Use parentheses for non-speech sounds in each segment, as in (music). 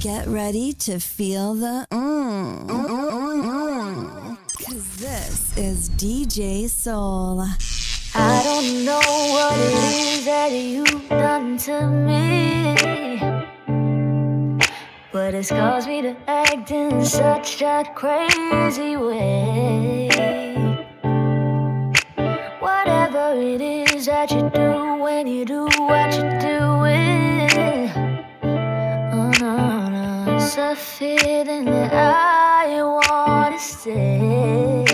Get ready to feel the mmm. Cause this is DJ Soul. I don't know what it is that you've done to me. But it's caused me to act in such a crazy way. Whatever it is that you do when you do what a feeling that I wanna stay.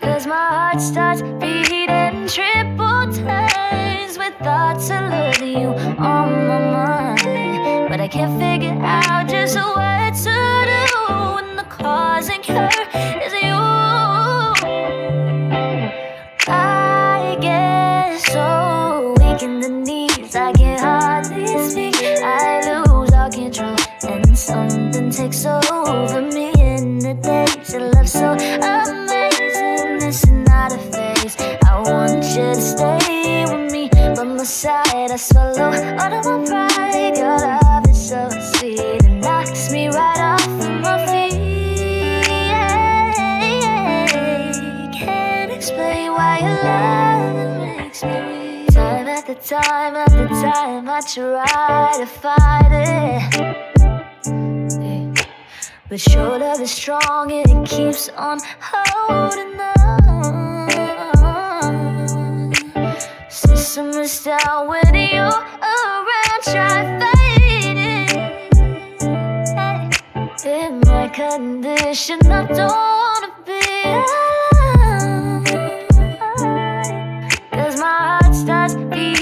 Cause my heart starts beating triple times with thoughts of loving you on my mind. But I can't figure out just what to do when the cause and cure is something takes over me in the days. Your love so amazing, this is not a phase. I want you to stay with me, by my side. I swallow all of my pride. Your love is so sweet, it knocks me right off of my feet. Can't explain why your love makes me weak. Time after time after time, I try to fight it. But your love is strong and it keeps on holding on. System is down when you're around, try fighting. In my condition, I don't wanna be alone. Cause my heart starts beating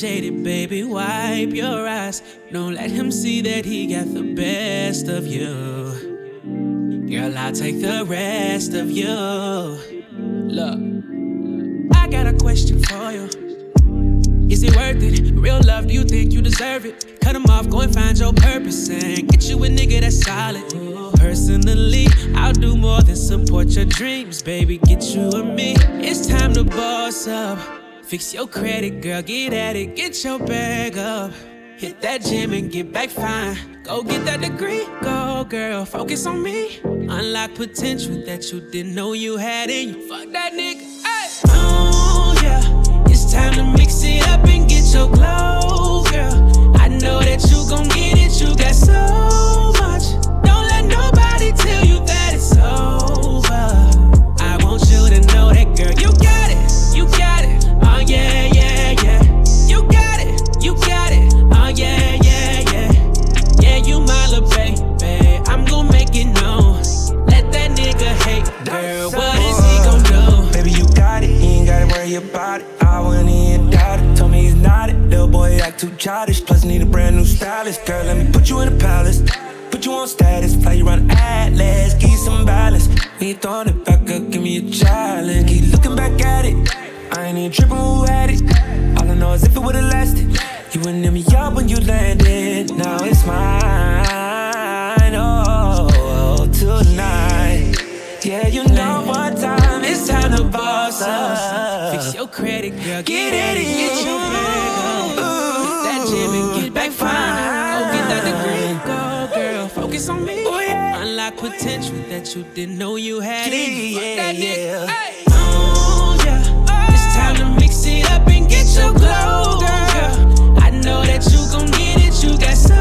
jaded, baby. Wipe your eyes. Don't let him see that he got the best of you. Girl, I'll take the rest of you. Look, I got a question for you. Is it worth it? Real love, do you think you deserve it? Cut him off, go and find your purpose and get you a nigga that's solid. Personally, I'll do more than support your dreams, baby. Get you and me. It's time to boss up. Fix your credit, girl, get at it, get your bag up. Hit that gym and get back fine. Go get that degree, go girl, focus on me. Unlock potential that you didn't know you had in you. Fuck that nigga, ay. Oh yeah, it's time to mix it up and get your glow, girl. I know that you gon' get it, you got so much. Don't let nobody tell you that it's over. Too childish, plus need a brand new stylist. Girl, let me put you in a palace. Put you on status, fly you around Atlas, give you some balance. When you throwing it back up, give me a challenge. Keep looking back at it, I ain't even tripping who had it. All I know is if it would've lasted, you wouldn't hit me up when you landed. Now it's mine, oh, tonight. Yeah, you know what time it's time to boss up. Fix your credit, girl. Get at it, Get your that you didn't know you had. Fuck Yeah, yeah. ay. Oh yeah, it's time to mix it up and get your glow, girl. I know that you gon' get it. You got so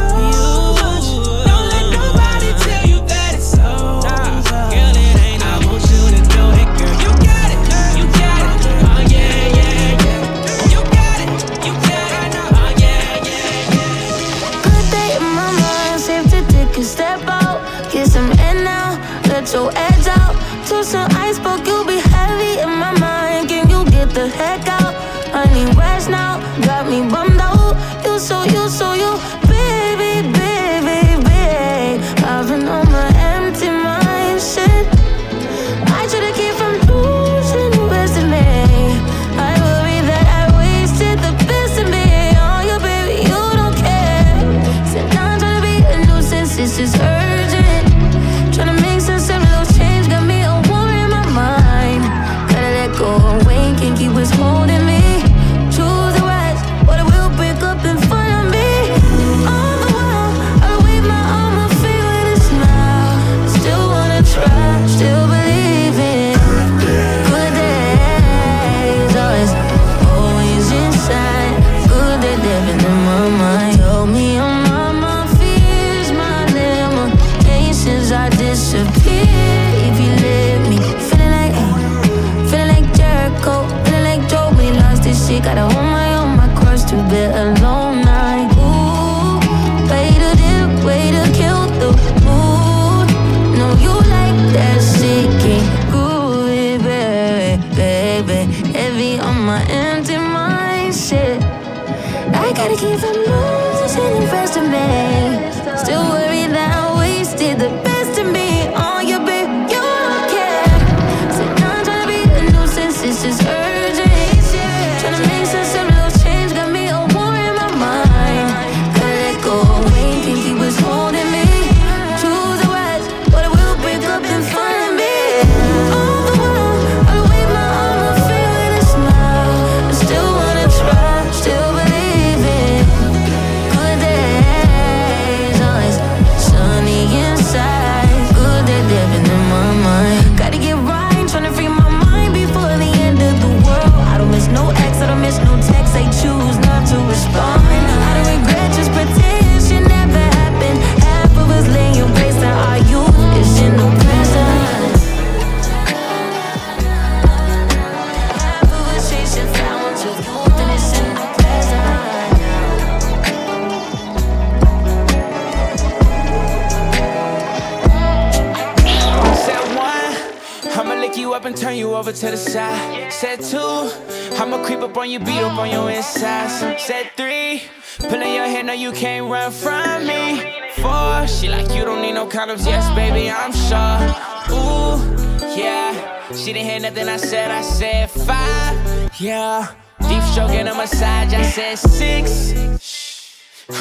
baby, I'm sure. Ooh, yeah. She didn't hear nothing I said, I said five, yeah. Deep stroke and a massage, I said six.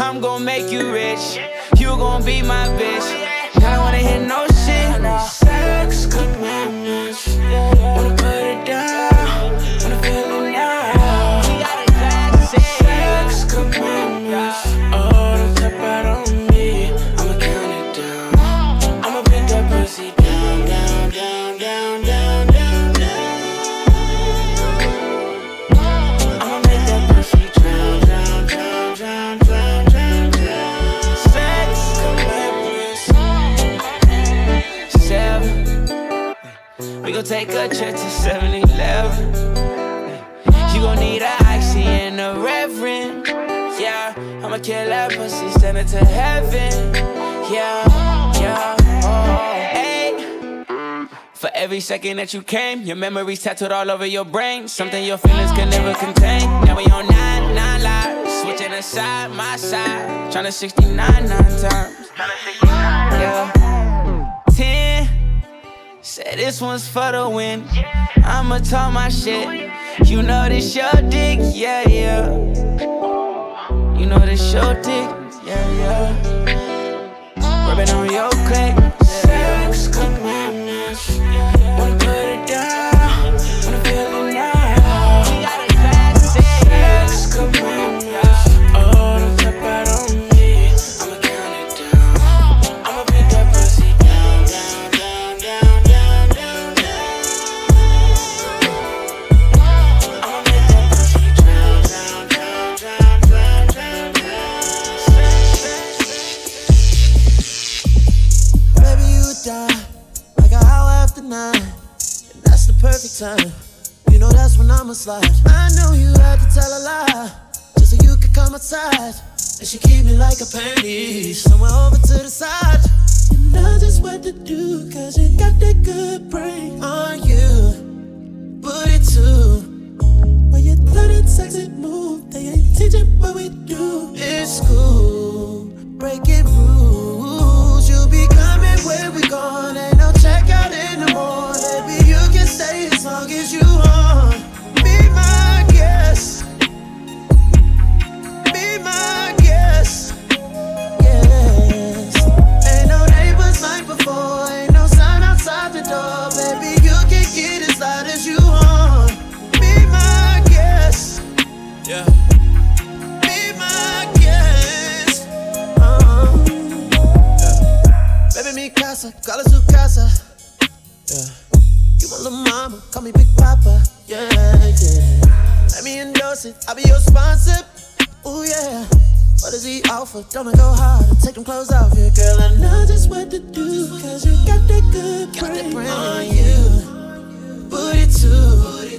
I'm gonna make you rich, you gonna be my bitch. I don't wanna hear no shit. Sex could take a trip to 7 Eleven. You gon' need a Icy and a reverend. Yeah, I'ma kill that pussy, send it to heaven. Yeah, yeah, oh. Hey. For every second that you came, your memories tattooed all over your brain. Something your feelings can never contain. Now we on 9, 9 lives, Switching aside, my side. Tryna 69 nine times. Yeah. Say this one's for the win. I'ma talk my shit. You know this your dick, yeah, yeah. You know this your dick, yeah, yeah. Rubbing on your click. time. You know that's when I'ma slide. I know you had to tell a lie, just so you could come outside. And she keep me like a panty, somewhere over to the side. And I just what to do, cause you got that good brain on you. Put it to when you thought it's sexy move, they ain't teaching what we do. It's cool, breaking rules. You'll be coming where we gone, and I'll check out in the morning as long as you are. Be my offer. Don't go hard, take them clothes off yeah, girl. I know just what to do, cause you got that good got brain, that brain on you. Booty too. Booty.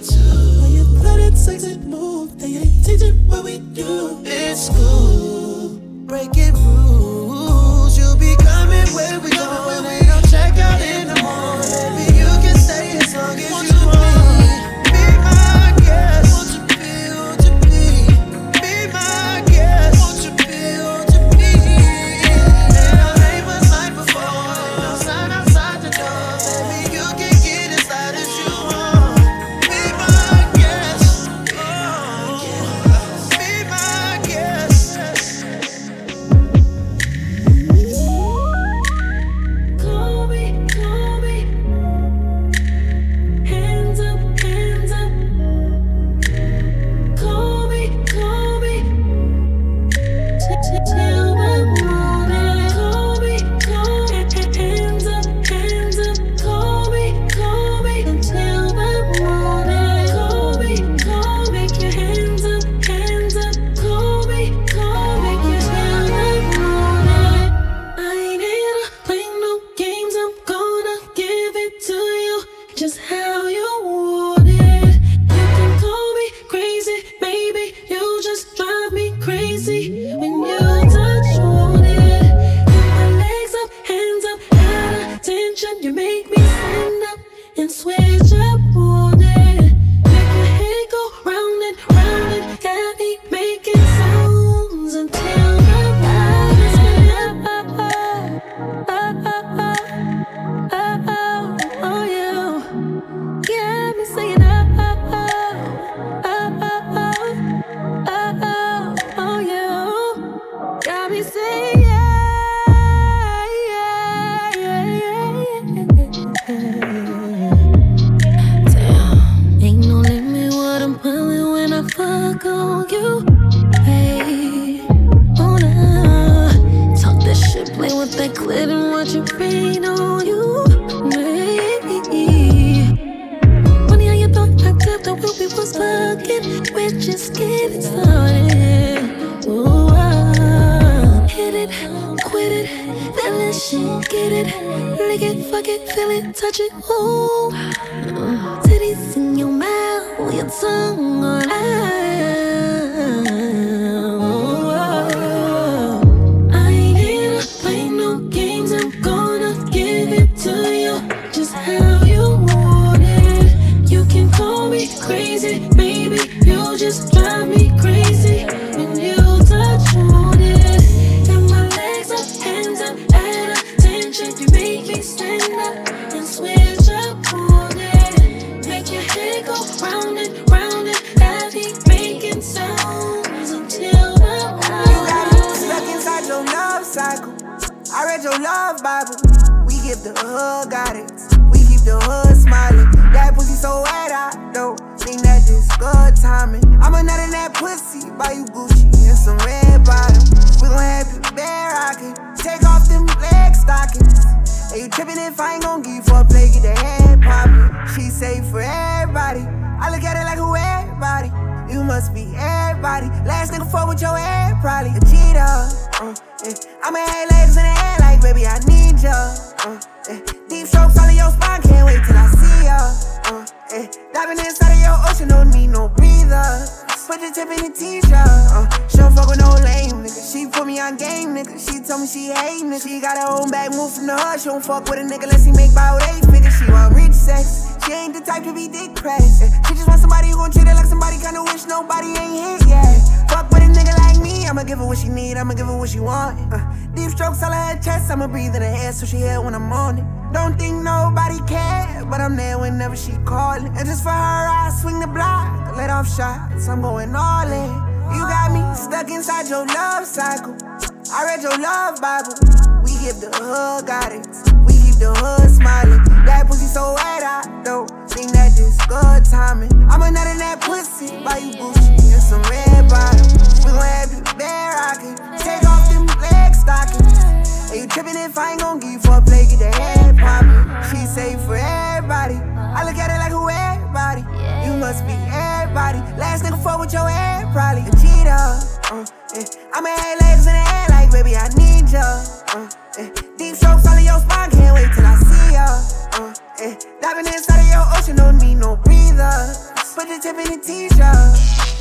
When you let it sex it move, they ain't teaching what we do. It's cool, breaking rules. You be coming where we go. and don't check out it. I'm going all in. You got me stuck inside your love cycle. I read your love Bible. We give the hug, got it. with your head, probably a cheetah. Uh, yeah. I'ma have legs in the air, like baby, I need ya. Uh, yeah. Deep strokes all in your spine, can't wait till I see ya. Uh, yeah. Diving inside of your ocean, don't need no breather. Put the tip in the t-shirt.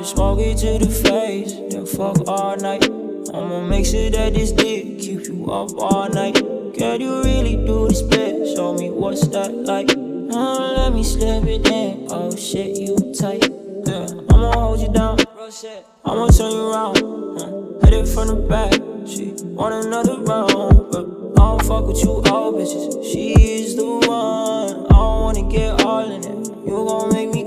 you smoke it to the face, then fuck all night. I'ma make sure that this dick keep you up all night. Girl, you really do the split, show me what's that like. Oh, let me slip it in, oh shit, you tight. Yeah, I'ma hold you down, I'ma turn you around. Huh? Hit it from the back, she want another round. But I don't fuck with you old bitches, she's the one. I don't wanna get all in it, you gon' make me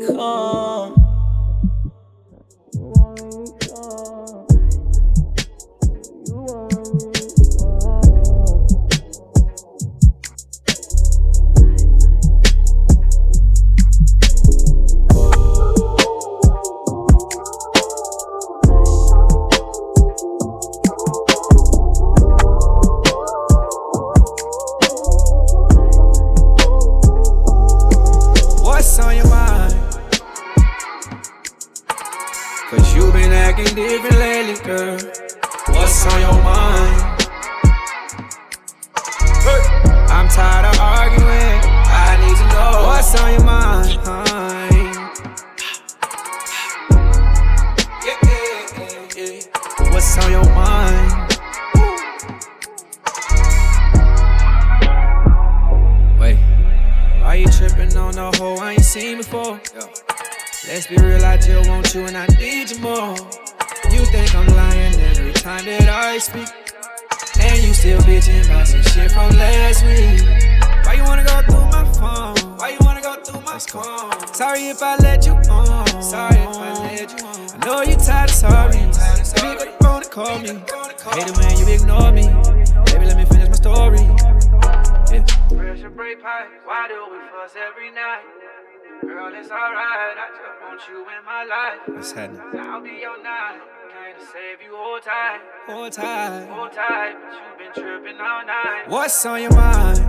Girl, it's alright. I just want you in my life. What's happening? I'll be your night. Came to save you. Hold tight. Hold tight. Hold tight. But you've been tripping all night. What's on your mind?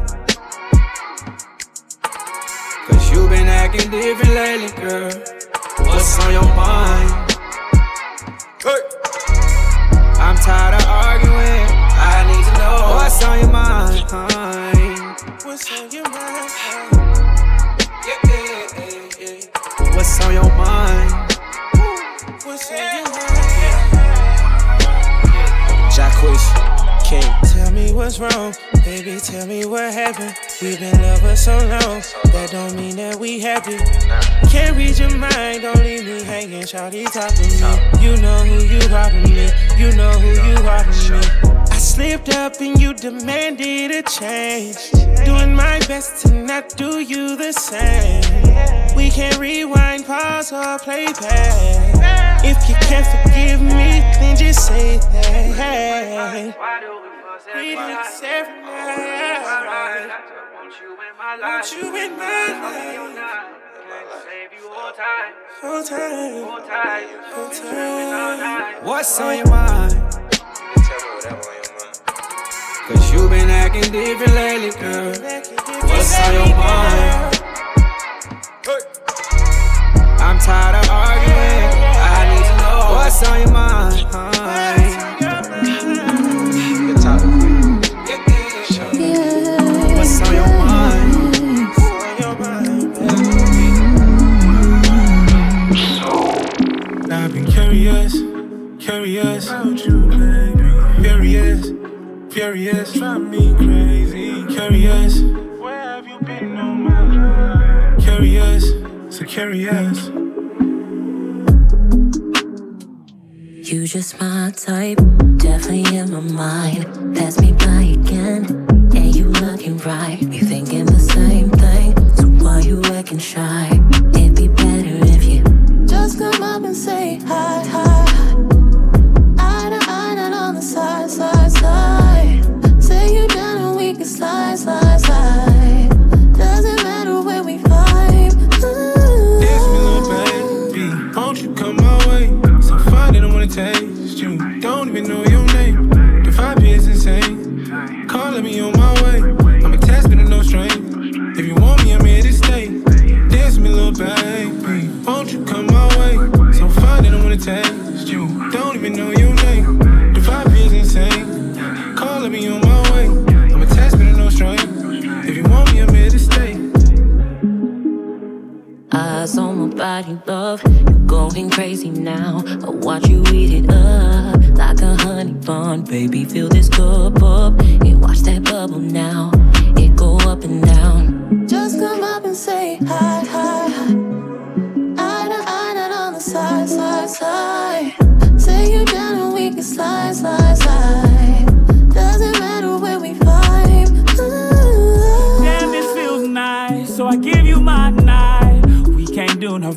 Cause you been acting different lately, girl. What's on your mind? Hey. I'm tired of arguing. I need to know what's on your mind. What's on your mind? Yeah, yeah, yeah, yeah. What's on your mind? What's on your mind? Jacquees, King. Tell me what's wrong, baby. Tell me what happened. We've been lovers so long, that don't mean that we happy. Can't read your mind, don't leave me hanging. Shawty talk to me. You know who you are to me. You know who you are to me. I slipped up and you demanded a change. Doing my best to not do you the same. We can rewind, pause, or play back. If you can't forgive me, then just say that. Hey, hey, hey. We dance every night. Want you in my life. I'm gonna save you all time. Hold tight. Hold tight. Hold tight. What's on your mind? You can tell me whatever you want. Cause you been acting different lately, girl. What's on your mind? I'm tired of arguing. I need to know what's on your mind. What's on your mind? I've been curious, curious about you, baby. Furious, furious, drive me crazy. Curious, where have you been all my life? Curious, so curious. You just my type, definitely in my mind. Pass me by again, and you looking right. You thinking the same thing, so why you acting shy? It'd be better if you just come up and say hi, hi. Eyes on my body, love. You're going crazy now. I watch you eat it up like a honey bun. Baby, fill this cup up and watch that bubble now. It go up and down. Just come up and say hi, hi, hi. Eye to eye, not on the side, side, side.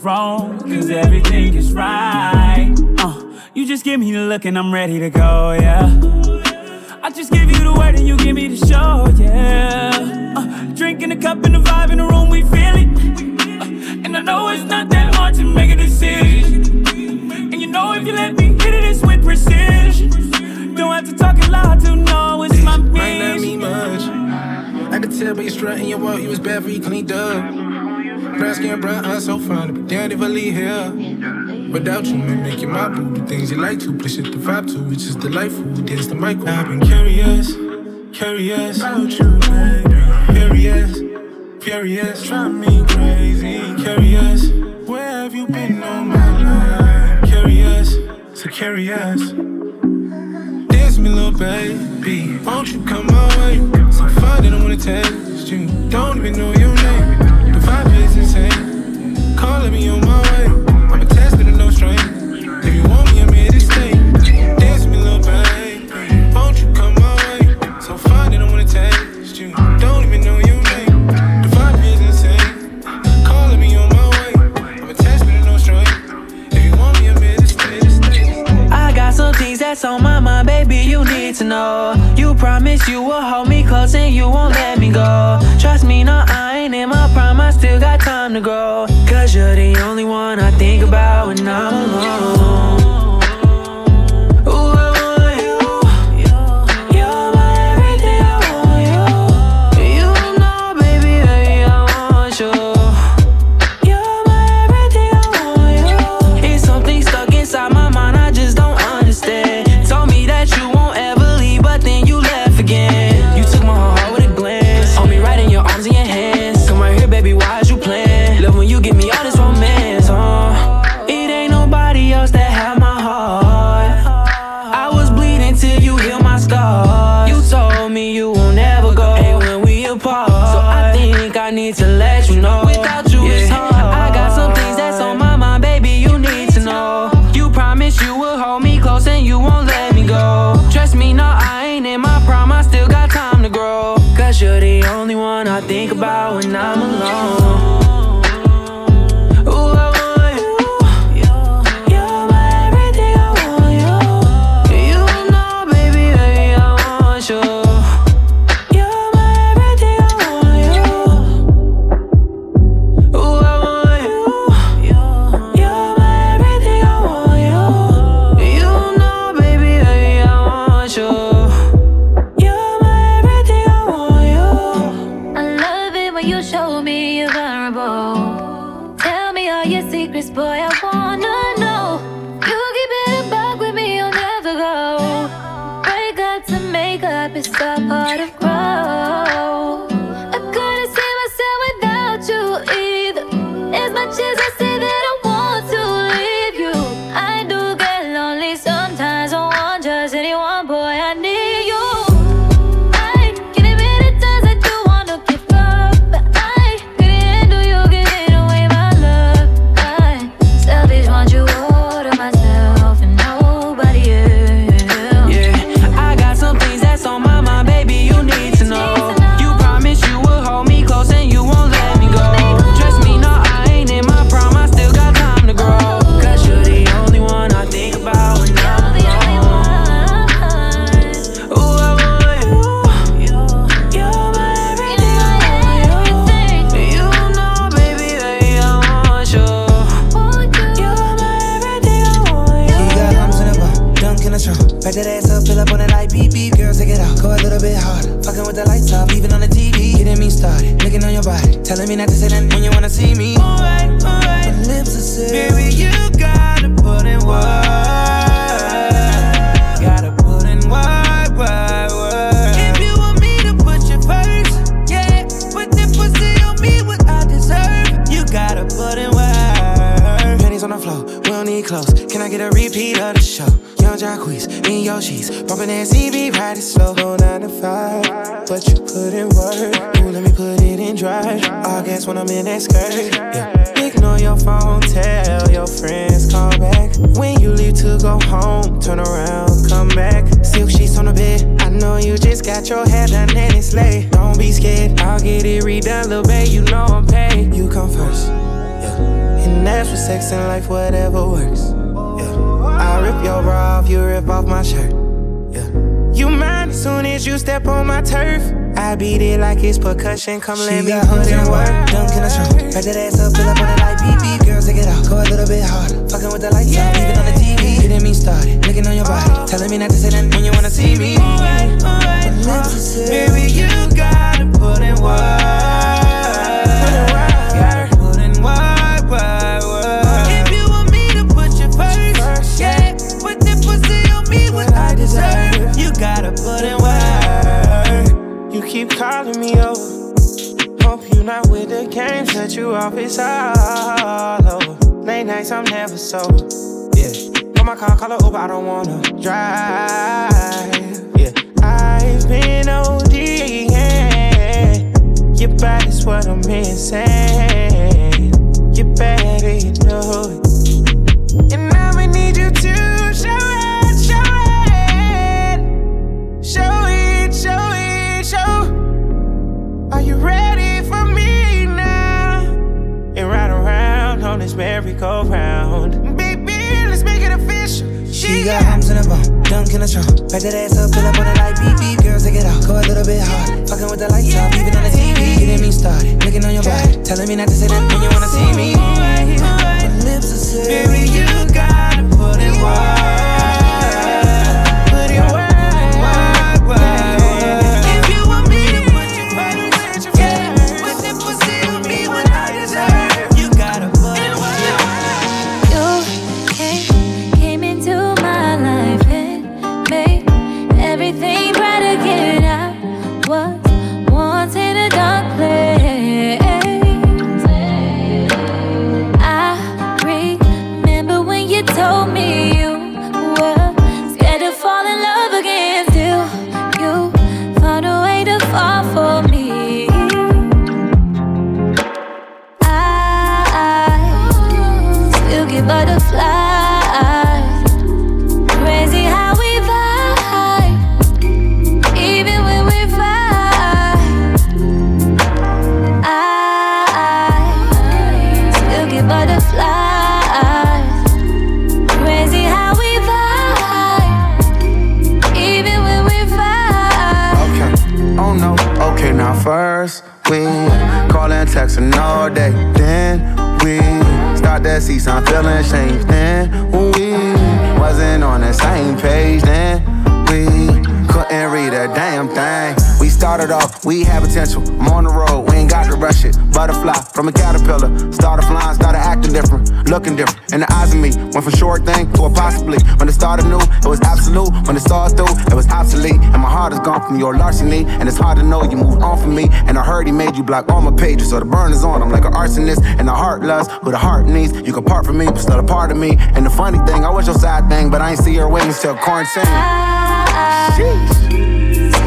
Wrong, cause everything is right. Uh, you just give me the look and I'm ready to go, yeah. I just give you the word and you give me the show, yeah. Uh, drinking a cup in the vibe in the room, we feel it. Uh, and I know it's not that hard to make a decision. And you know if you let me hit it, it's with precision. Don't have to talk a lot to know it's my Might not mission. mean much. I could tell by your strut and your walk, you was bad for you cleaned up. Brown skin, brown eyes, so fine. But damn if I leave here. But without you, man, make you my boo. The things you like to, push it the vibe to. It's just delightful. Dance the mic. I've been curious, curious about you, baby. Furious, furious, drive me crazy. Curious, where have you been all my life? Curious, so curious. Dance me, little baby. Won't you come my way? So fine that I wanna taste you. Don't even know your name. Insane. Calling me on my way. I'm no. If you want me, I'm here to stay. Dance me, little baby. Won't you come my way? So fine wanna taste you. Don't even know your name. Insane. Calling me on my way. I'm no. If you want me, I'm here to stay. I got some things that's on my baby, you need to know. You promise you will hold me close and you won't let me go. Trust me, no, I ain't in my prime, I still got time to grow. Cause you're the only one I think about when I'm alone. about when I'm alone. rip off my shirt. Yeah. You mine as soon as you step on my turf. I beat it like it's percussion. Come she let me put in work. Dunkin' a strong. Back that ass up, fill up on the light. Beep beep, girl, take it out. Go a little bit harder. Fucking with the lights yeah. out, even on the TV. Getting me started, looking on your body, oh. telling me not to say nothing when you wanna see me. Ooh, right, ooh, right, oh. Uh, baby, you gotta put in work. keep calling me over. Hope you're not with the games that you off, it's all over. Late nights, I'm never sober. Yeah. Call my car, call her Uber, I don't wanna drive. Yeah. I've been OD, yeah. Your body's what I'm missing. You better, you know it. this merry-go-round. Baby, let's make it official. She, she got arms in a bone, dunk in a trunk. Back that ass up, pull up on the light. beep beep. Girls, take it off, go a little bit hard. Fucking with the lights yeah. off, even on the TV. Getting me started, looking on your body, telling me not to say that when you wanna see me. My lips are sealed. Baby, you gotta put it wide. Texting all day. Then we start to see some feelings change. Then we wasn't on the same page. Then we couldn't read a damn thing. We started off, we had potential. I'm on the road, we ain't got to rush it. Butterfly from a caterpillar. Started flying, started acting different, looking different. In the eyes of me, went from short thing to a possibly. When it started new, it was absolute. When it started through, it was obsolete. And my heart is gone from your larceny. And it's hard to know you moved on from me. And I heard he made you block all my pages. So the burn is on. I'm like an arsonist. And the heart loves who the heart needs. You can part from me, but still a part of me. And the funny thing, I was your side thing, but I ain't see your wings till quarantine. Ah, ah, ah.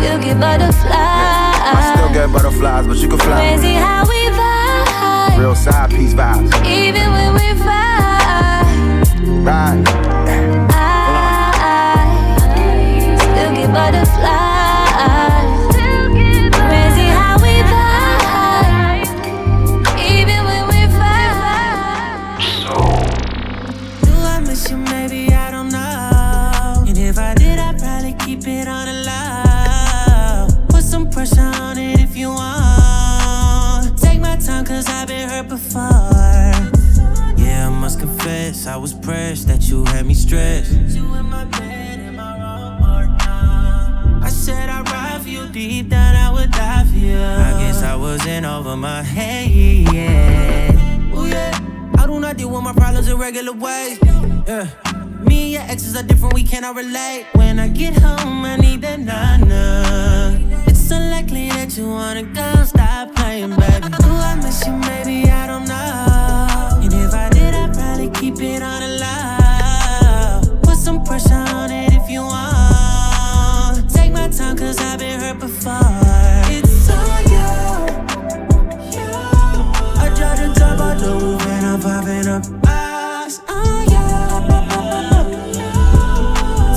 Still get butterflies. I still get butterflies, but you can fly. Crazy how we vibe, Real side piece vibes. even when we fight. Right. I still get butterflies. Stressed. You in my bed, am I wrong or not? I said I'd ride for you deep down, I would die for you. I guess I wasn't over my head. Ooh, yeah. I do not deal with my problems in regular ways. Yeah. Me and your exes are different, we cannot relate. When I get home, I need that nana. It's unlikely that you wanna go, stop playing, baby. (laughs) Do I miss you? Maybe I don't know. And if I did, I'd probably keep it on the low. On if you want. Take my time, cause I've been hurt before. It's all you. I try to talk about the roof and I'm popping up. On you.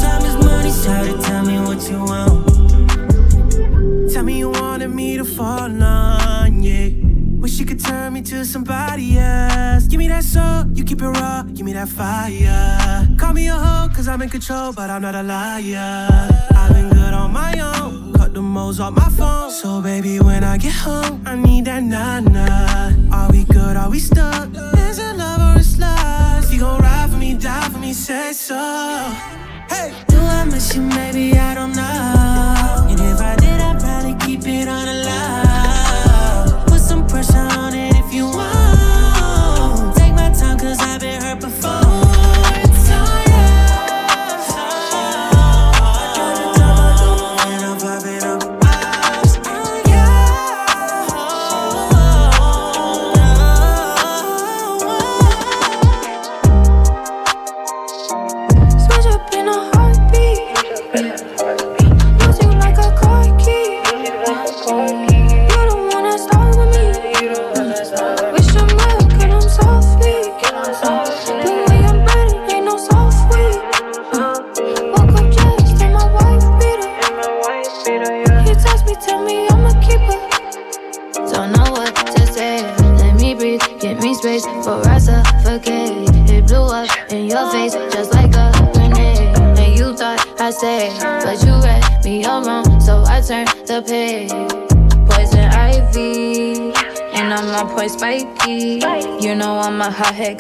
Time is money, it, tell me what you want. Tell me you wanted me to fall on, yeah. Wish you could turn me to somebody else. You keep it raw, give me that fire. Call me a hoe, cause I'm in control, but I'm not a liar. I've been good on my own, cut the moles off my phone. So, baby, when I get home, I need that nana. Are we good, are we stuck? Is it love or it's lust? You gon' ride for me, die for me, say so. Hey, do I miss you? Maybe I don't know.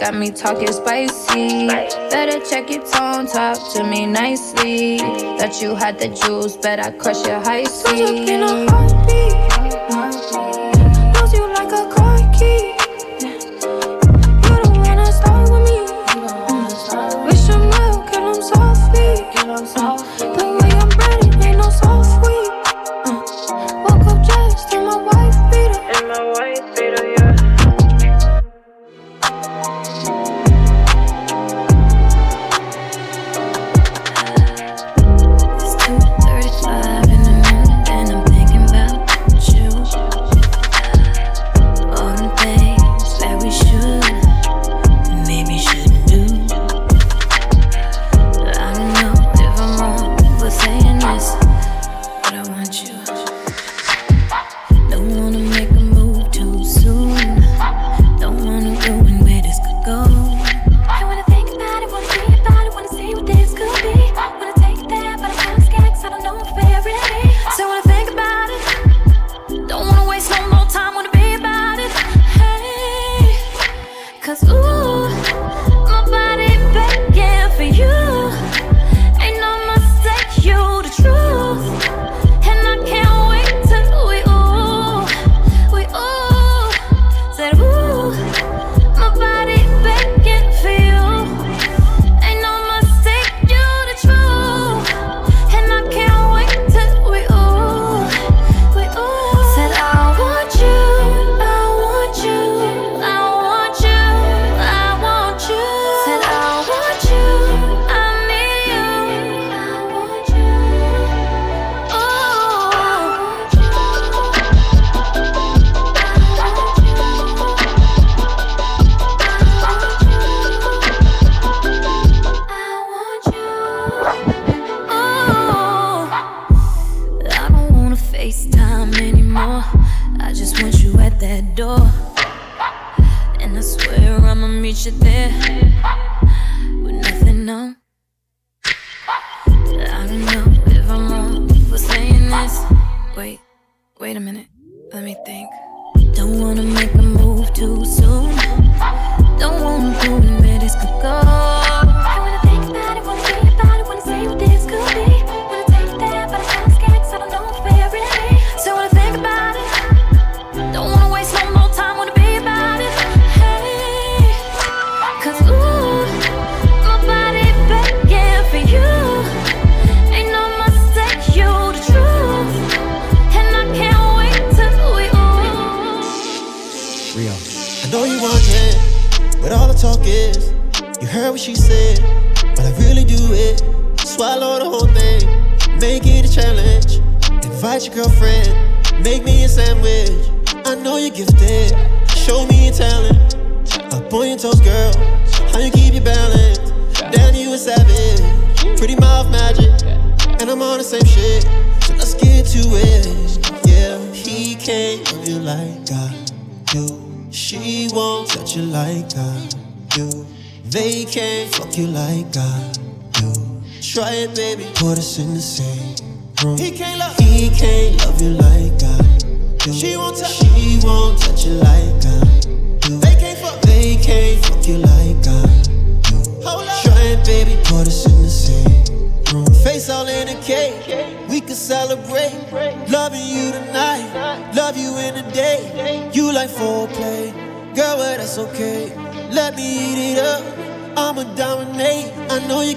Got me talking spicy. Better check your tone, talk to me nicely. That you had the juice, bet I crush your high C.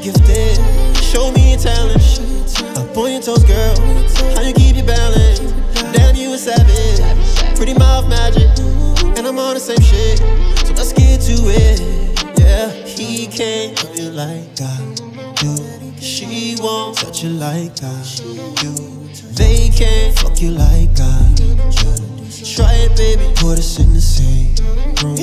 gifted. Show me your talent. Up on your toes, girl. How you keep your balance? Damn, you a savage. Pretty mouth magic. And I'm on the same shit. So let's get to it. Yeah, he can't love you like I do. She won't touch you like I do. They can't fuck you like I do. Try it, baby. Put us in the same room.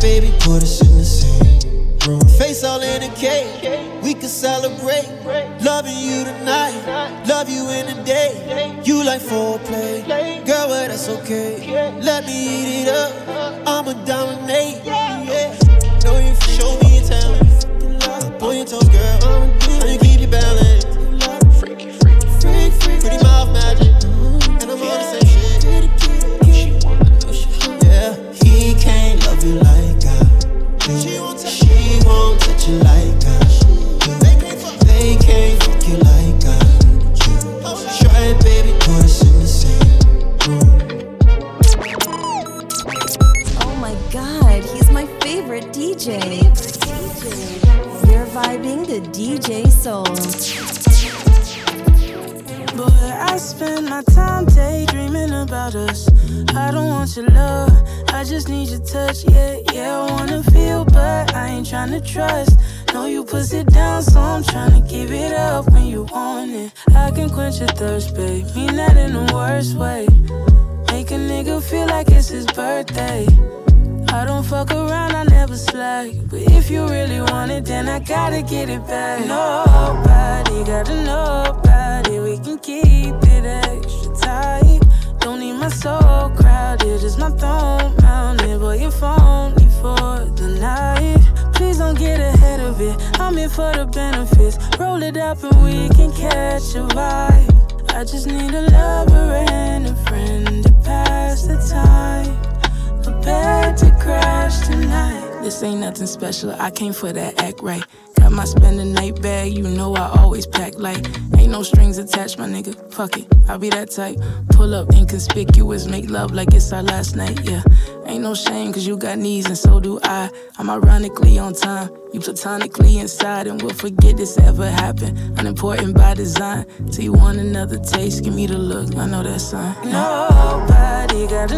baby, put us in the same room. Face all in a cake, we can celebrate. Loving you tonight, love you in the day. You like foreplay, girl, but well, that's okay. Let me eat it up, I'ma dominate. Trust. Know you push it down, so I'm tryna give it up when you want it. I can quench your thirst, babe. Mean that in the worst way. Make a nigga feel like it's his birthday. I don't fuck around, I never slack. But if you really want it, then I gotta get it back. Nobody gotta it. We can keep it extra tight. Don't need my soul crowded, just my throne mounted. Boy, you're phony for the night. Don't get ahead of it. I'm here for the benefits. Roll it up and we can catch a vibe. I just need a lover and a friend to pass the time. Prepared to crash tonight. This ain't nothing special. I came for that act right. Got my spend the night bag. You know I always pack light. Ain't no strings attached, my nigga. Fuck it, I'll be that type. Pull up inconspicuous, make love like it's our last night. Yeah, ain't no shame cause you got knees and so do I. I'm ironically on time. You platonically inside and we'll forget this ever happened. Unimportant by design. Till you want another taste, give me the look. I know that sign. Nobody gotta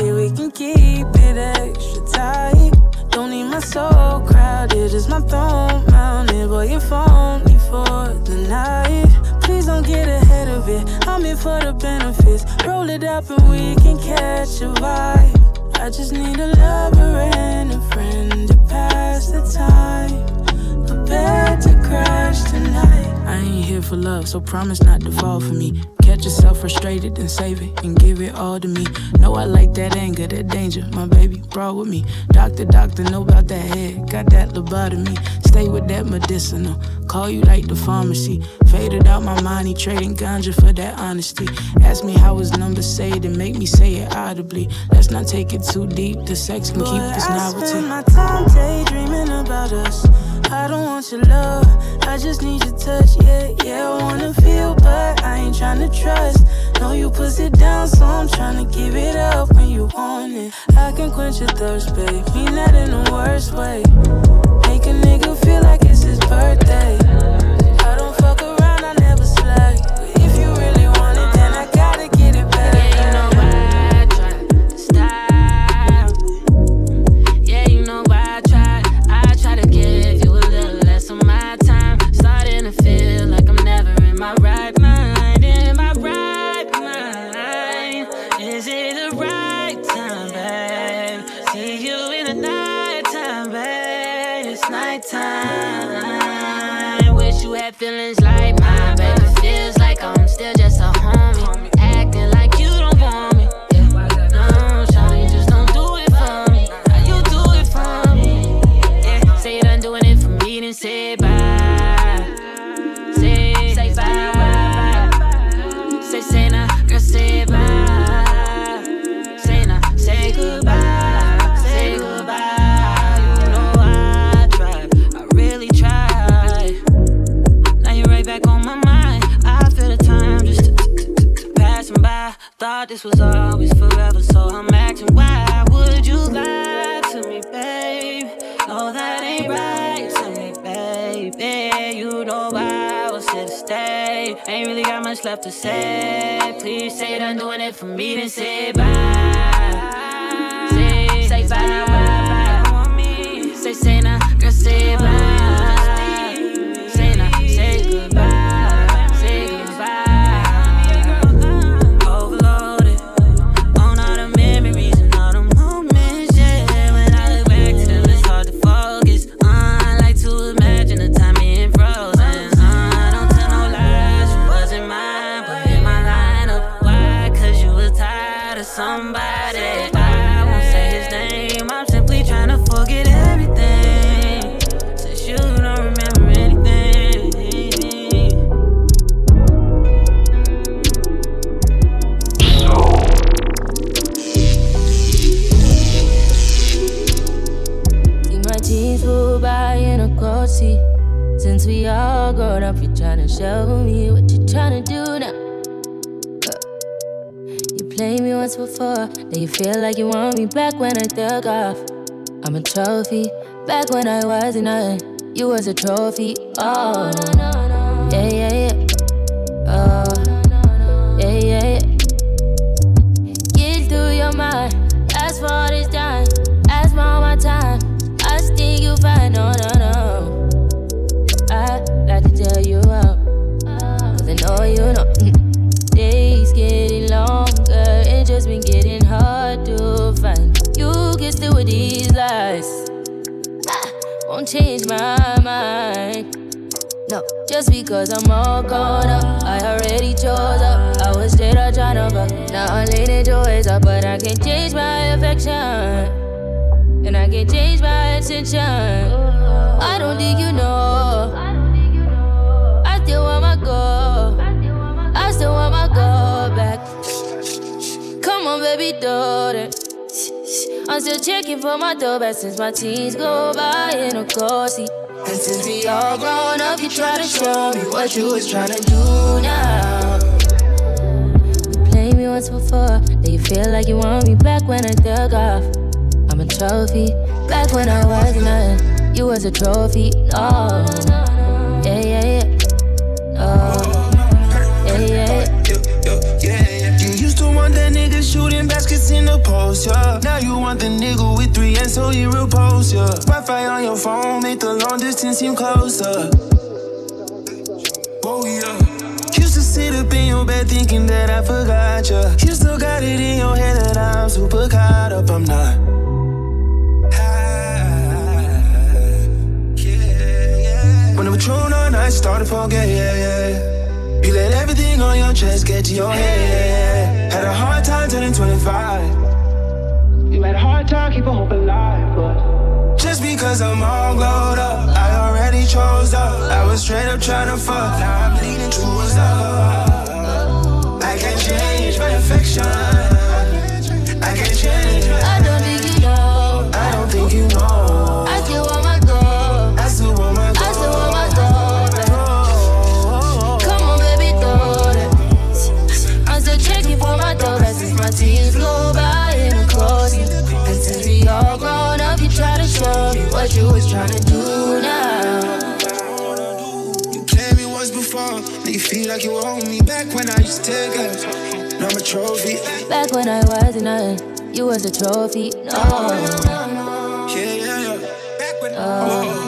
it. We can keep it extra tight. Don't need my soul crowded, just my throne mounted. Boy, you're phony for the night. Please don't get ahead of it. I'm here for the benefits. Roll it up and we can catch a vibe. I just need a lover and a friend to pass the time. Prepared to crash tonight. I ain't here for love, so promise not to fall for me. Catch yourself frustrated and save it and give it all to me. Know I like that anger, that danger. My baby brought with me. Doctor, doctor, know about that head. Got that lobotomy. Stay with that medicinal. Call you like the pharmacy. Faded out my money, trading ganja for that honesty. Ask me how his number saved and make me say it audibly. Let's not take it too deep. The sex can keep this I novelty. spend my time daydreaming about us. I don't want your love, I just need your touch. Yeah, yeah, I wanna feel, but I ain't tryna trust. Know you push it down, so I'm tryna give it up when you want it. I can quench your thirst, babe. Mean that in the worst way. Make a nigga feel like it's his birthday. To say. Please say done doing it for me, then say bye. Was a trophy, oh. Yeah, yeah, yeah. Oh, yeah, yeah, yeah. Get through your mind, ask for this time, ask for all my time. I think you fine, no, no, no. I like to tell you out, cause I know you know. (laughs) Days getting longer, it just been getting hard to find. You can still with these lies, Ah, won't change my just because I'm all grown up, I already chose up. I was straight up to fuck. Now I'm leaning towards up, but I can't change my affection. And I can't change my attention. I don't think you know. I still want my goal. I still want my goal back. Come on, baby, it. I'm still checking for my doorback since my teens go by in a car seat. All grown up, you try to show me what you was trying to do now. You played me once before, now you feel like you want me back when I dug off. I'm a trophy, back when I was nothing. You was a trophy, no. In the post, yeah. Now you want the nigga with three and so you repose, yeah. Wi-Fi on your phone make the long distance seem closer. Oh yeah. Used to sit up in your bed thinking that I forgot ya. You still got it in your head that I'm super caught up. I'm not. When the patrol on, I started forget, yeah, yeah. You let everything on your chest get to your head. Had a hard time turning 25. You had a hard time keeping hope alive, but just because I'm all glowed up, I already chose up. I was straight up trying to fuck, now I'm leaning towards up. I can't change my affection. I can't change my. I don't think you know. I don't think you know. What you was trying to do now. You played me once before, now you feel like you owe me back when I used to take. Now I'm a trophy. Back when I wasn't nothing, you was a trophy. No. Yeah, yeah, yeah. Back when Oh,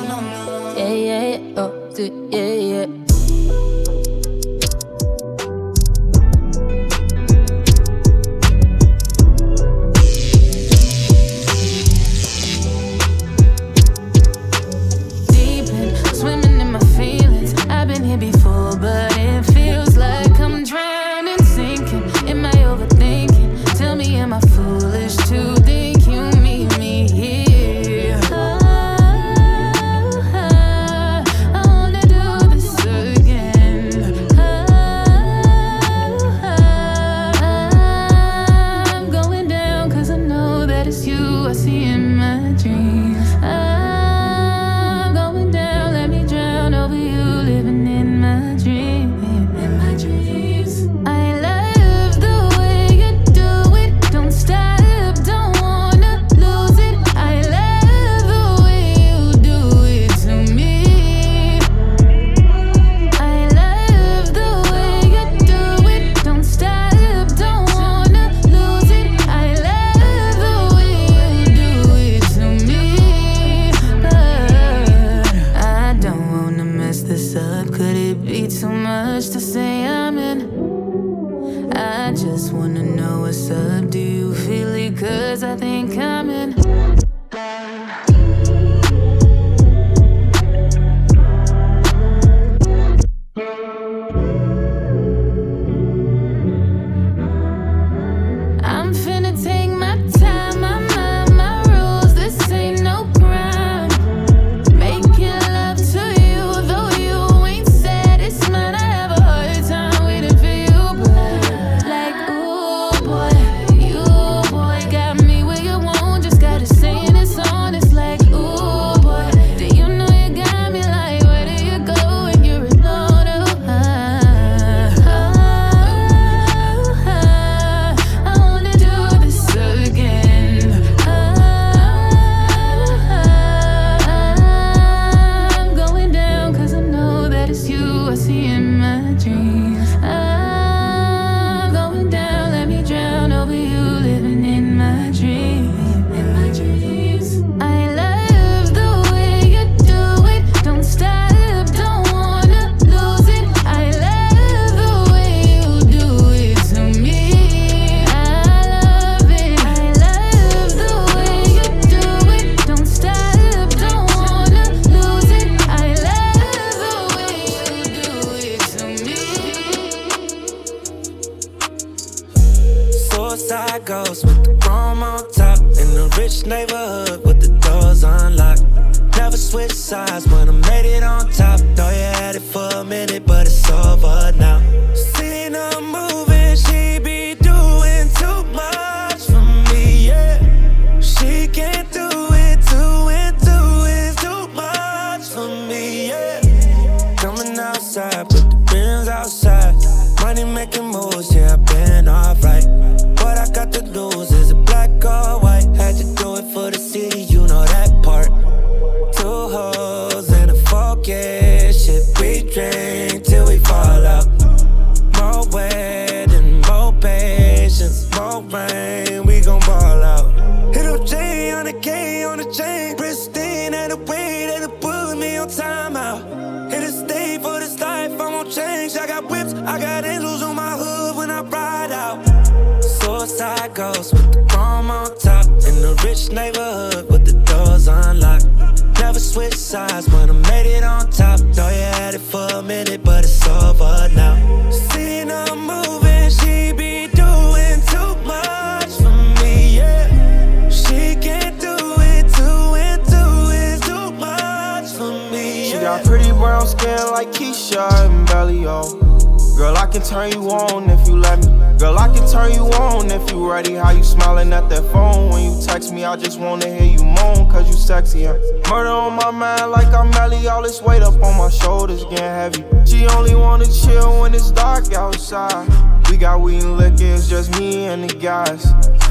turn you on if you let me. Girl, I can turn you on if you ready. How you smiling at that phone when you text me? I just wanna hear you moan, cause you sexy. Yeah. Murder on my mind like I'm Melly. All this weight up on my shoulders getting heavy. She only wanna chill when it's dark outside. We got weed and liquor, it's just me and the guys.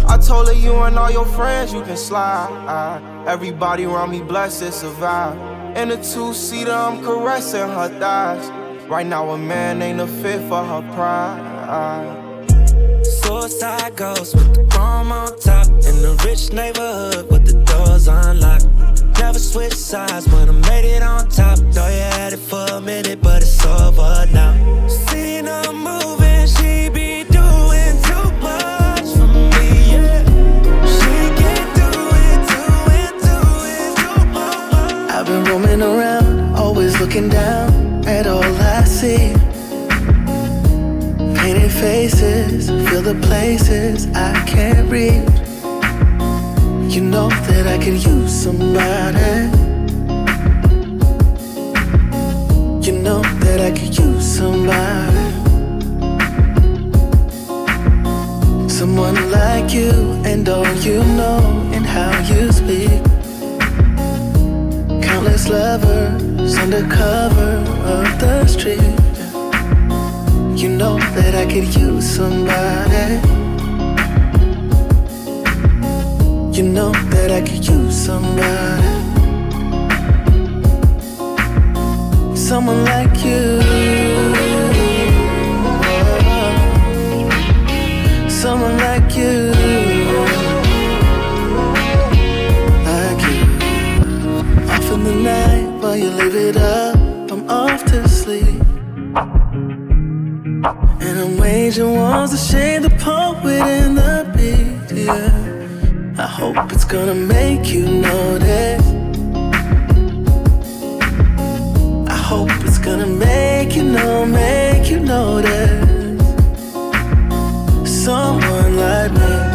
I told her you and all your friends you can slide. Everybody around me blessed survive. In a two seater, I'm caressing her thighs. Right now, a man ain't a fit for her pride. Suicide goes with the chrome on top in the rich neighborhood with the doors unlocked. Never switch sides when I made it on top. Know you had it for a minute, but it's over now. Seen her moving, she be doing too much for me, yeah. She can't do it, two and two is too much. I've been roaming around, always looking down at all faces, feel the places I can't reach. You know that I could use somebody. You know that I could use somebody. Someone like you and all you know and how you speak. Countless lovers undercover of the street. You know that I could use somebody. You know that I could use somebody. Someone like you. Someone like you. Like you. Off in the night while you live it up. I'm off to sleep. And I'm waging wars to shame the poet and the beat, yeah. I hope it's gonna make you notice. I hope it's gonna make you know, make you notice. Someone like me.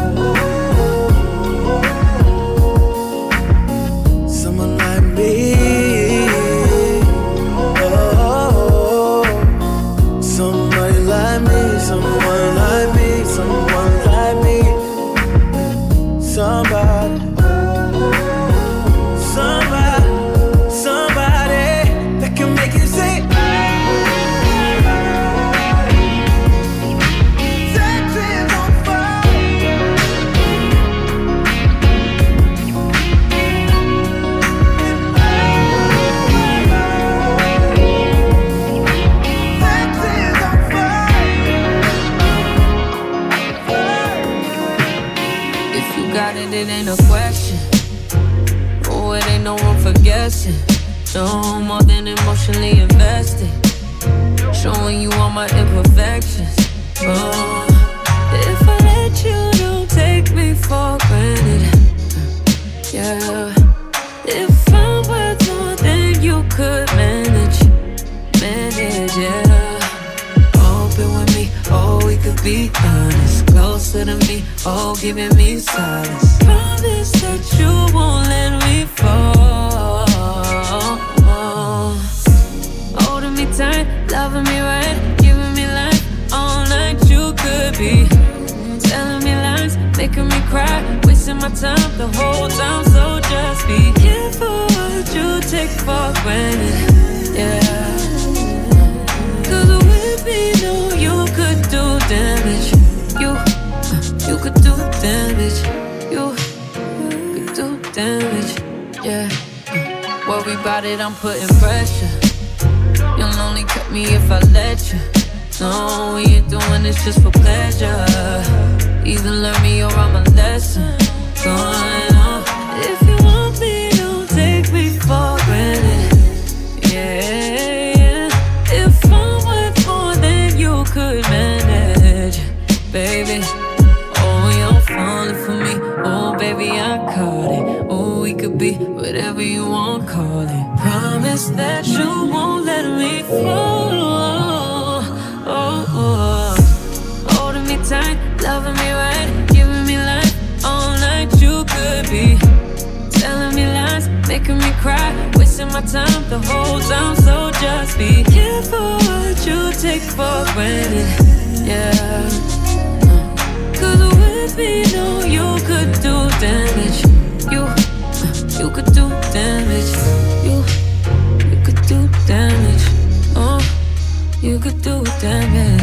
Benjamin.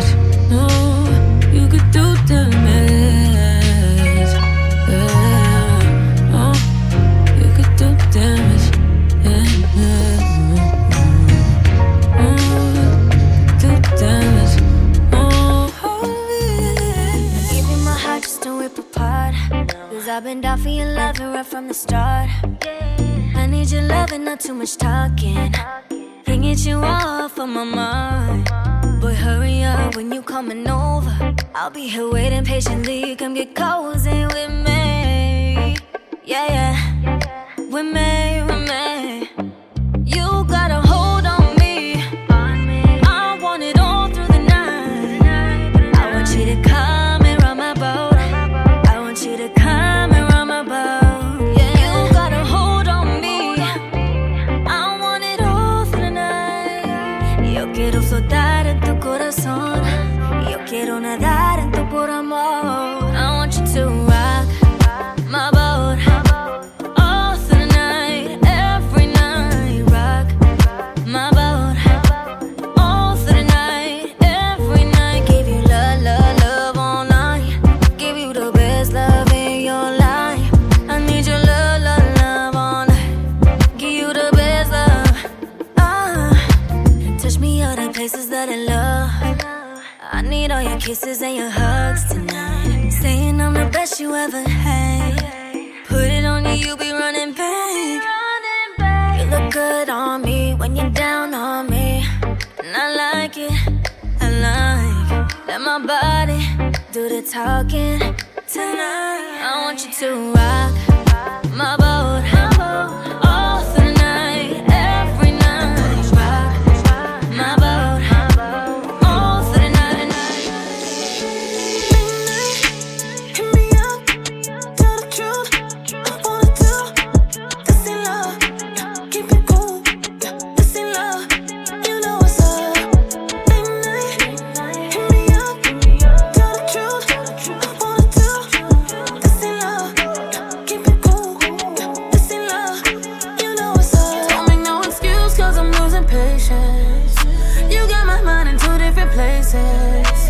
places.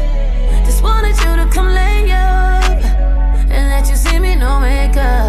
Just wanted you to come lay up and let you see me no makeup.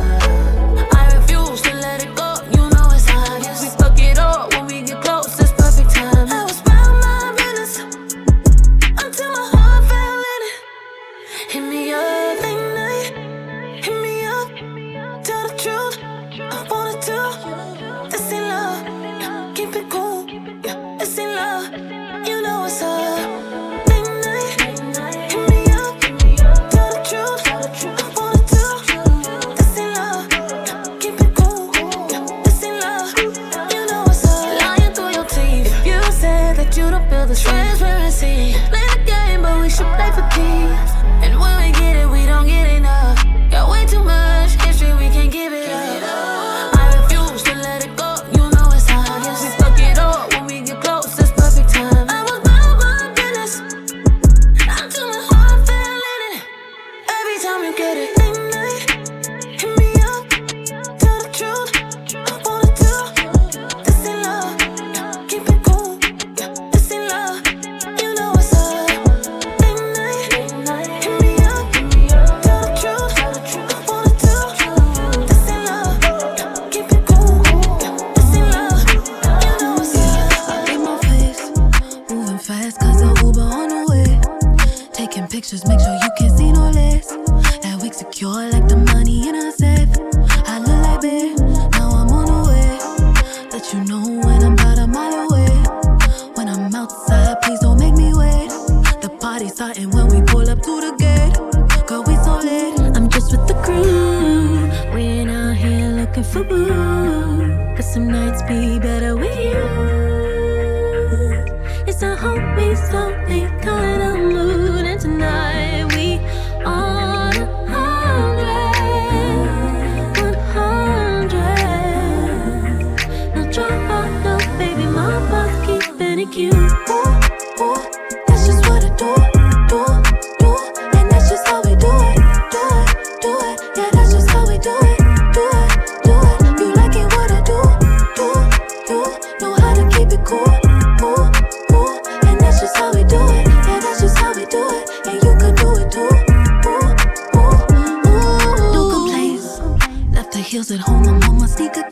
Heels at home, I'm on my sneaker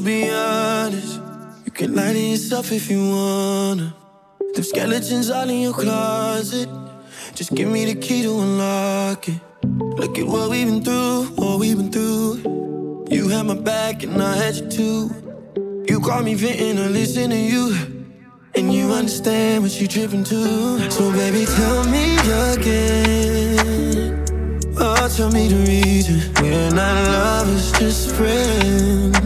we just friends, but be honest. You can lie to yourself if you wanna. Them skeletons all in your closet. Just give me the key to unlock it. Look at what we've been through, what we've been through. You had my back and I had you too. You call me venting, I listen to you. And you understand what you're tripping to. So baby, tell me again. Oh, tell me the reason we're not lovers, just friends.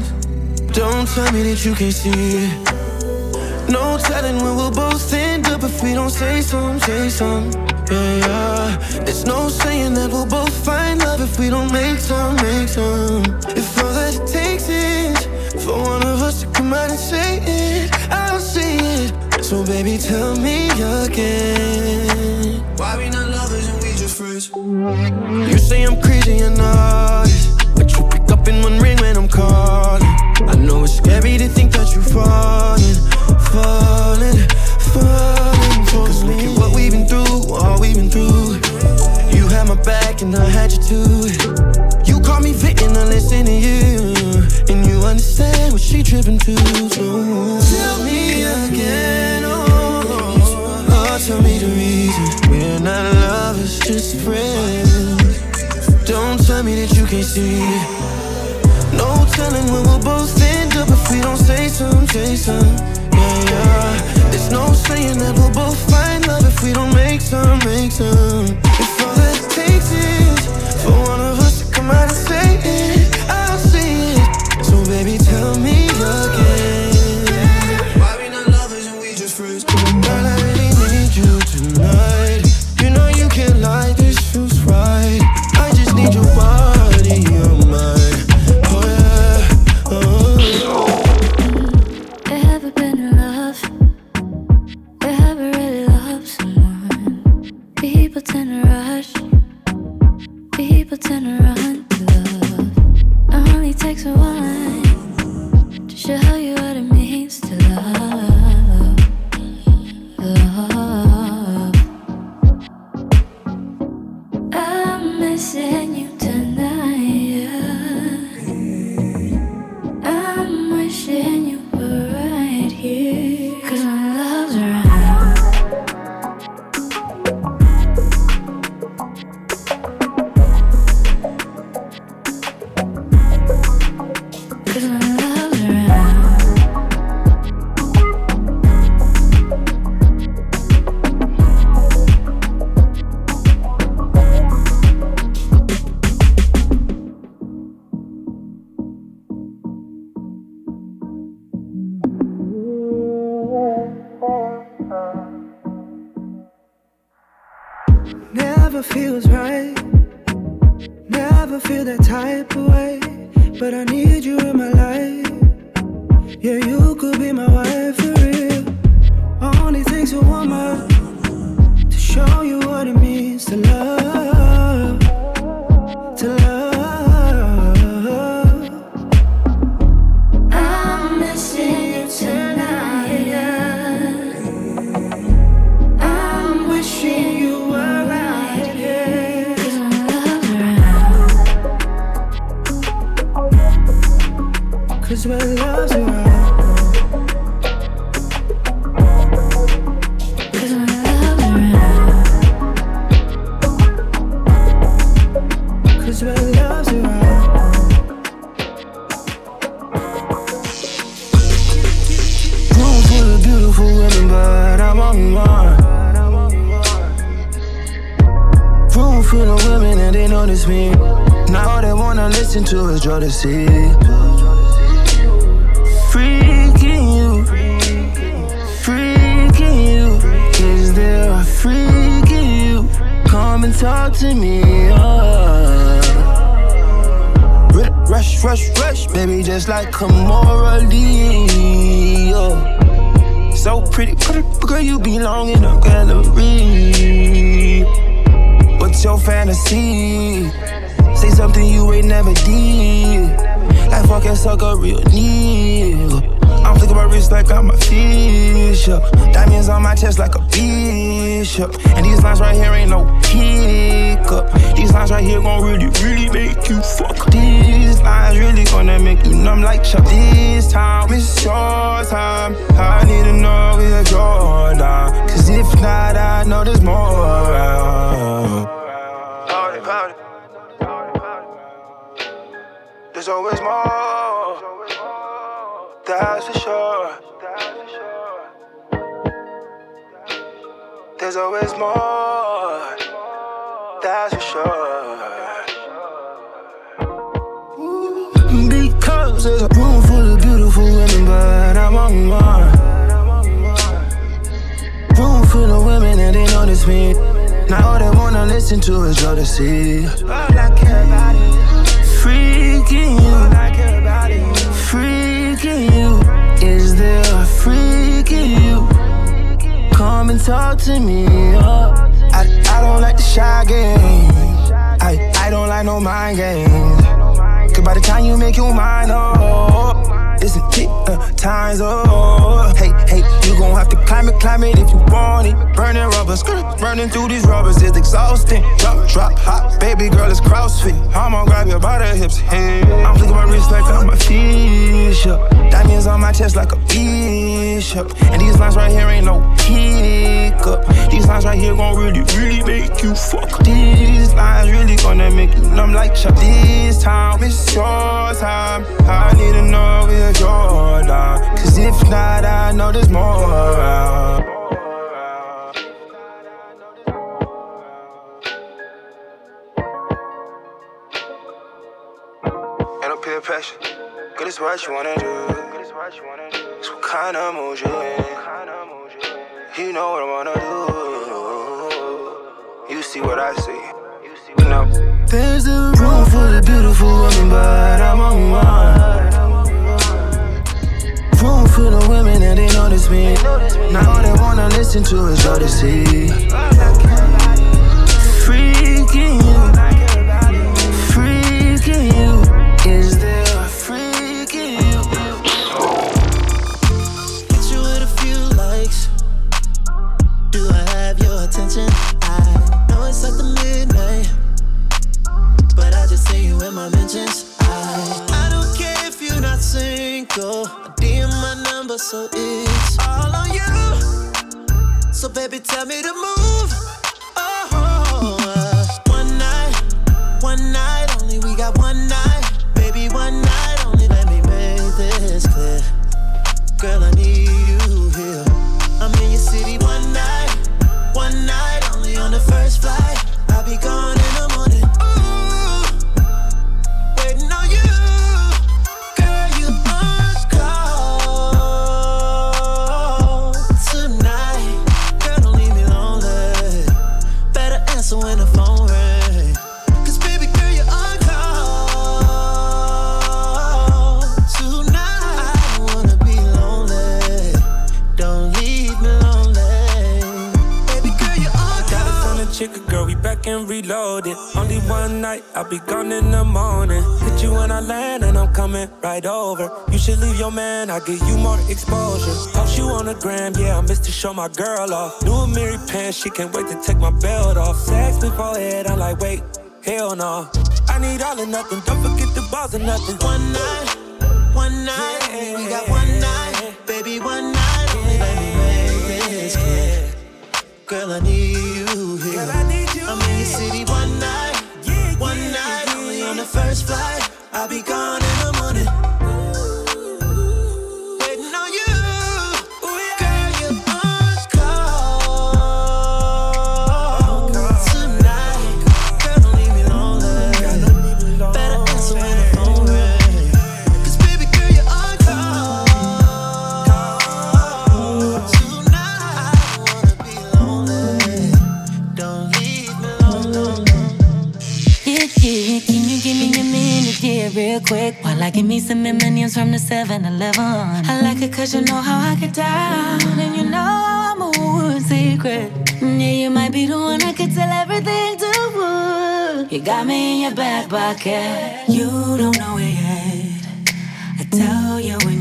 Don't tell me that you can't see it. No telling when we'll both end up if we don't say some, say some. Yeah, yeah. There's no saying that we'll both find love if we don't make some, make some. If all that it takes is for one of us to come out and say it, I'll say it. So baby, tell me again. Why we not lovers and we just friends? You say I'm crazy and honest, but you pick up in one ring when I'm calling. I know it's scary to think that you're falling, falling, falling for Cause me. Look at what we've been through, all we've been through. You had my back and I had you too. You call me fitting, I listen to you, and you understand what she tripping to. So tell me again, oh, oh, oh, tell me the reason we're not lovers, just friends. Don't tell me that you can't see Telling where we'll both end up if we don't say some, say some. Yeah, yeah. There's no saying that we'll both find love if we don't make some, make some. If all it takes is for one of us to come out and say. There's always more. That's for sure. There's always more. That's for sure. Because there's a room full of beautiful women, but I'm on one. Room full of women and they notice me. Now all they wanna listen to is jealousy. All I care about freaking you. All I care about is freaking you. Is there a freak in you? Come and talk to me. uh. I, I don't like the shy game. I, I don't like no mind games. Cause by the time you make your mind up, isn't it uh, time's up? Hey, hey, you gon' have to climb it, climb it if you want it. Burning rubber, skirt, burning through these rubbers is exhausting. Drop, drop, hot, baby girl, it's CrossFit. I'ma grab your by the hips, hey. I'm flicking my wrist like I'm a fish, yeah. Diamonds on my chest like a And these lines right here ain't no hiccup. These lines right here gon' really, really make you fuck. These lines really gonna make you numb like Chuck. This time, it's your time. I need to know if you're down. Cause if not, I know there's more around. Pressure. Good is what you wanna do. It's what kind of mood you in. You know what I wanna do. You see what I see. You know. There's a room full of beautiful women, but I'm on one. Room full of women and they notice me. Now all they wanna listen to is jealousy. Freaking once the midnight. But I just see you in my mentions. I, I don't care if you're not single. I DM my number, so it's all on you. So, baby, tell me to move. Oh, uh, one night, one night only. We got one night. Baby, one night only. Let me make this clear. Girl, I need. Right over. You should leave your man, I'll give you more exposure. Post you on the gram, yeah, I miss to show my girl off. New Amiri pants, she can't wait to take my belt off. Sex before head, I'm like, wait, hell no. I need all or nothing, don't forget the balls or nothing. One night, one night, yeah. we got one night, baby, one night. Only let me make this clear. Girl, I need you here. I'm in your city one night, one night, only on the first flight. I'll be gone in the quick? While I give me some M&M's from the 7-Eleven I like it cause you know how I get down. And you know how I move in secret mm, Yeah, you might be the one I could tell everything to You got me in your back pocket. You don't know it yet. I tell you when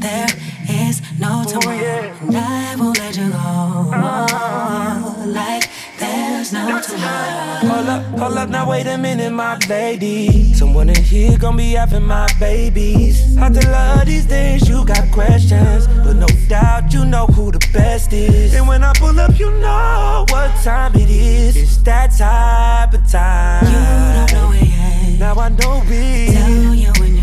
there is no oh, tomorrow And I won't let you go uh-huh. Like there's no tomorrow Hold up, hold up, now wait a minute, my lady. Someone in here gon' be having my babies. I tell love these days, you got questions. But no doubt, you know who the best is. And when I pull up, you know what time it is. It's that type of time. You don't know it yet. Now I know it. Tell you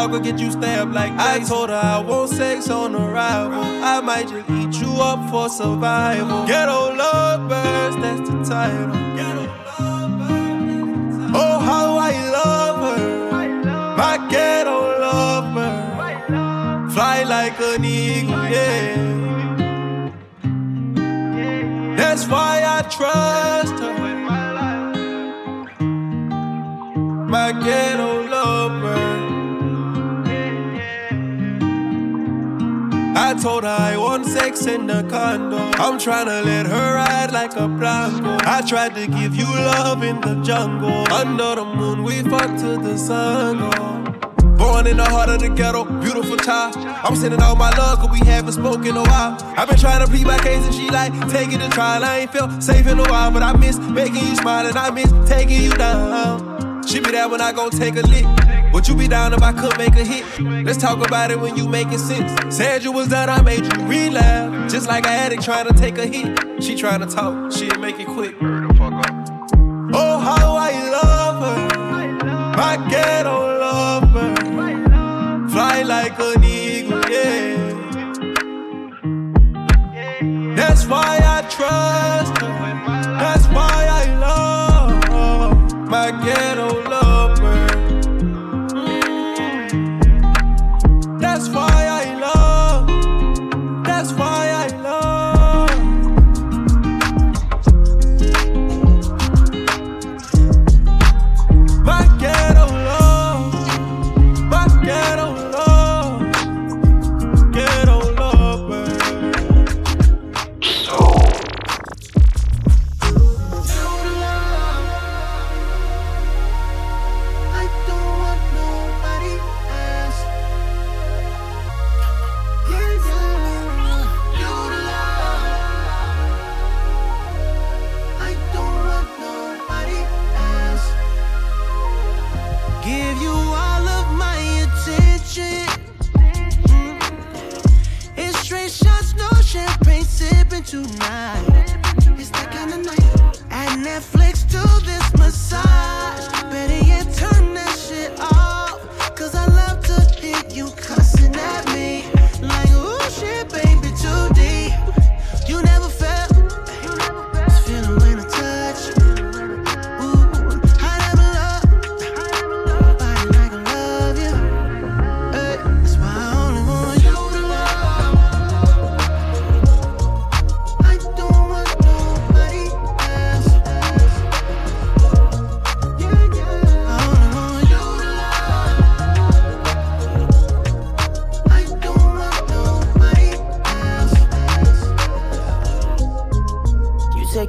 talk will get you stabbed like I told her I want sex on arrival. I might just eat you up for survival. Ghetto lovebirds, that's the title. Oh, how I love her. My ghetto lover. Fly like an eagle, yeah. That's why I trust her. My ghetto told her I want sex in the condo. I'm tryna let her ride like a blanco. I tried to give you love in the jungle. Under the moon, we fuck till the sun go. Born in the heart of the ghetto, beautiful child. I'm sending all my love, cause we haven't spoken in a while. I've been trying to plead my case and she like, take it to trial. I ain't felt safe in a while, but I miss making you smile and I miss taking you down. She be there when I go take a lick. Would you be down if I could make a hit? Let's talk about it when you making sense. Said you was done, I made you relapse. Just like an addict trying to take a hit. She trying to talk, she'll make it quick. Oh, how I love her. My ghetto lover. Fly like an eagle, yeah. That's why I trust her.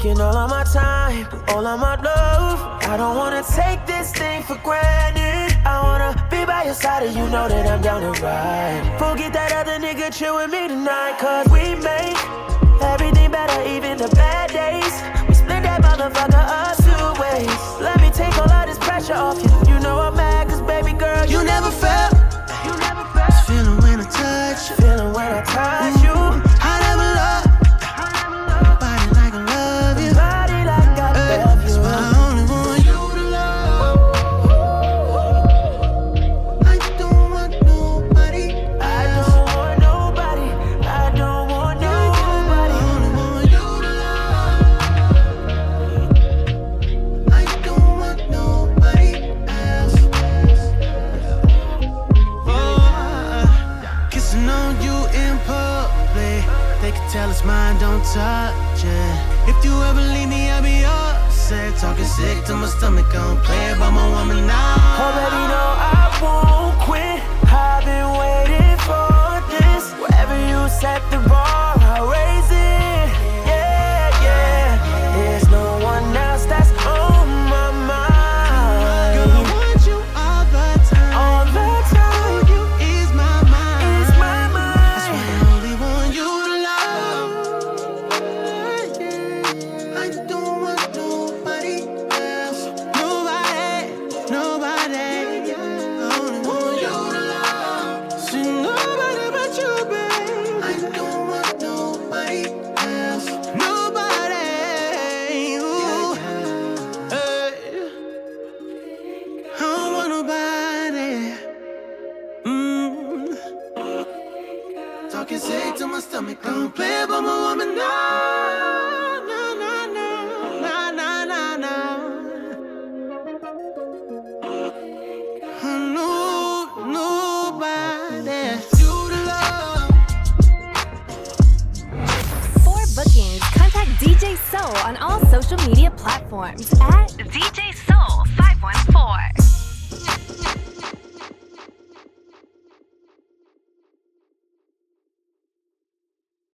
Taking all of my time, all of my love. I don't wanna take this thing for granted. I wanna be by your side and you know that I'm down to ride. Forget that other nigga chill with me tonight, cause we make everything better, even the bad days. We split that motherfucker up two ways. Let me take all of this pressure off you. You know I'm mad, cause baby girl, you, You never felt You never felt feeling when I touch. Feeling when I touch sick to my stomach, I'm playing by my woman now.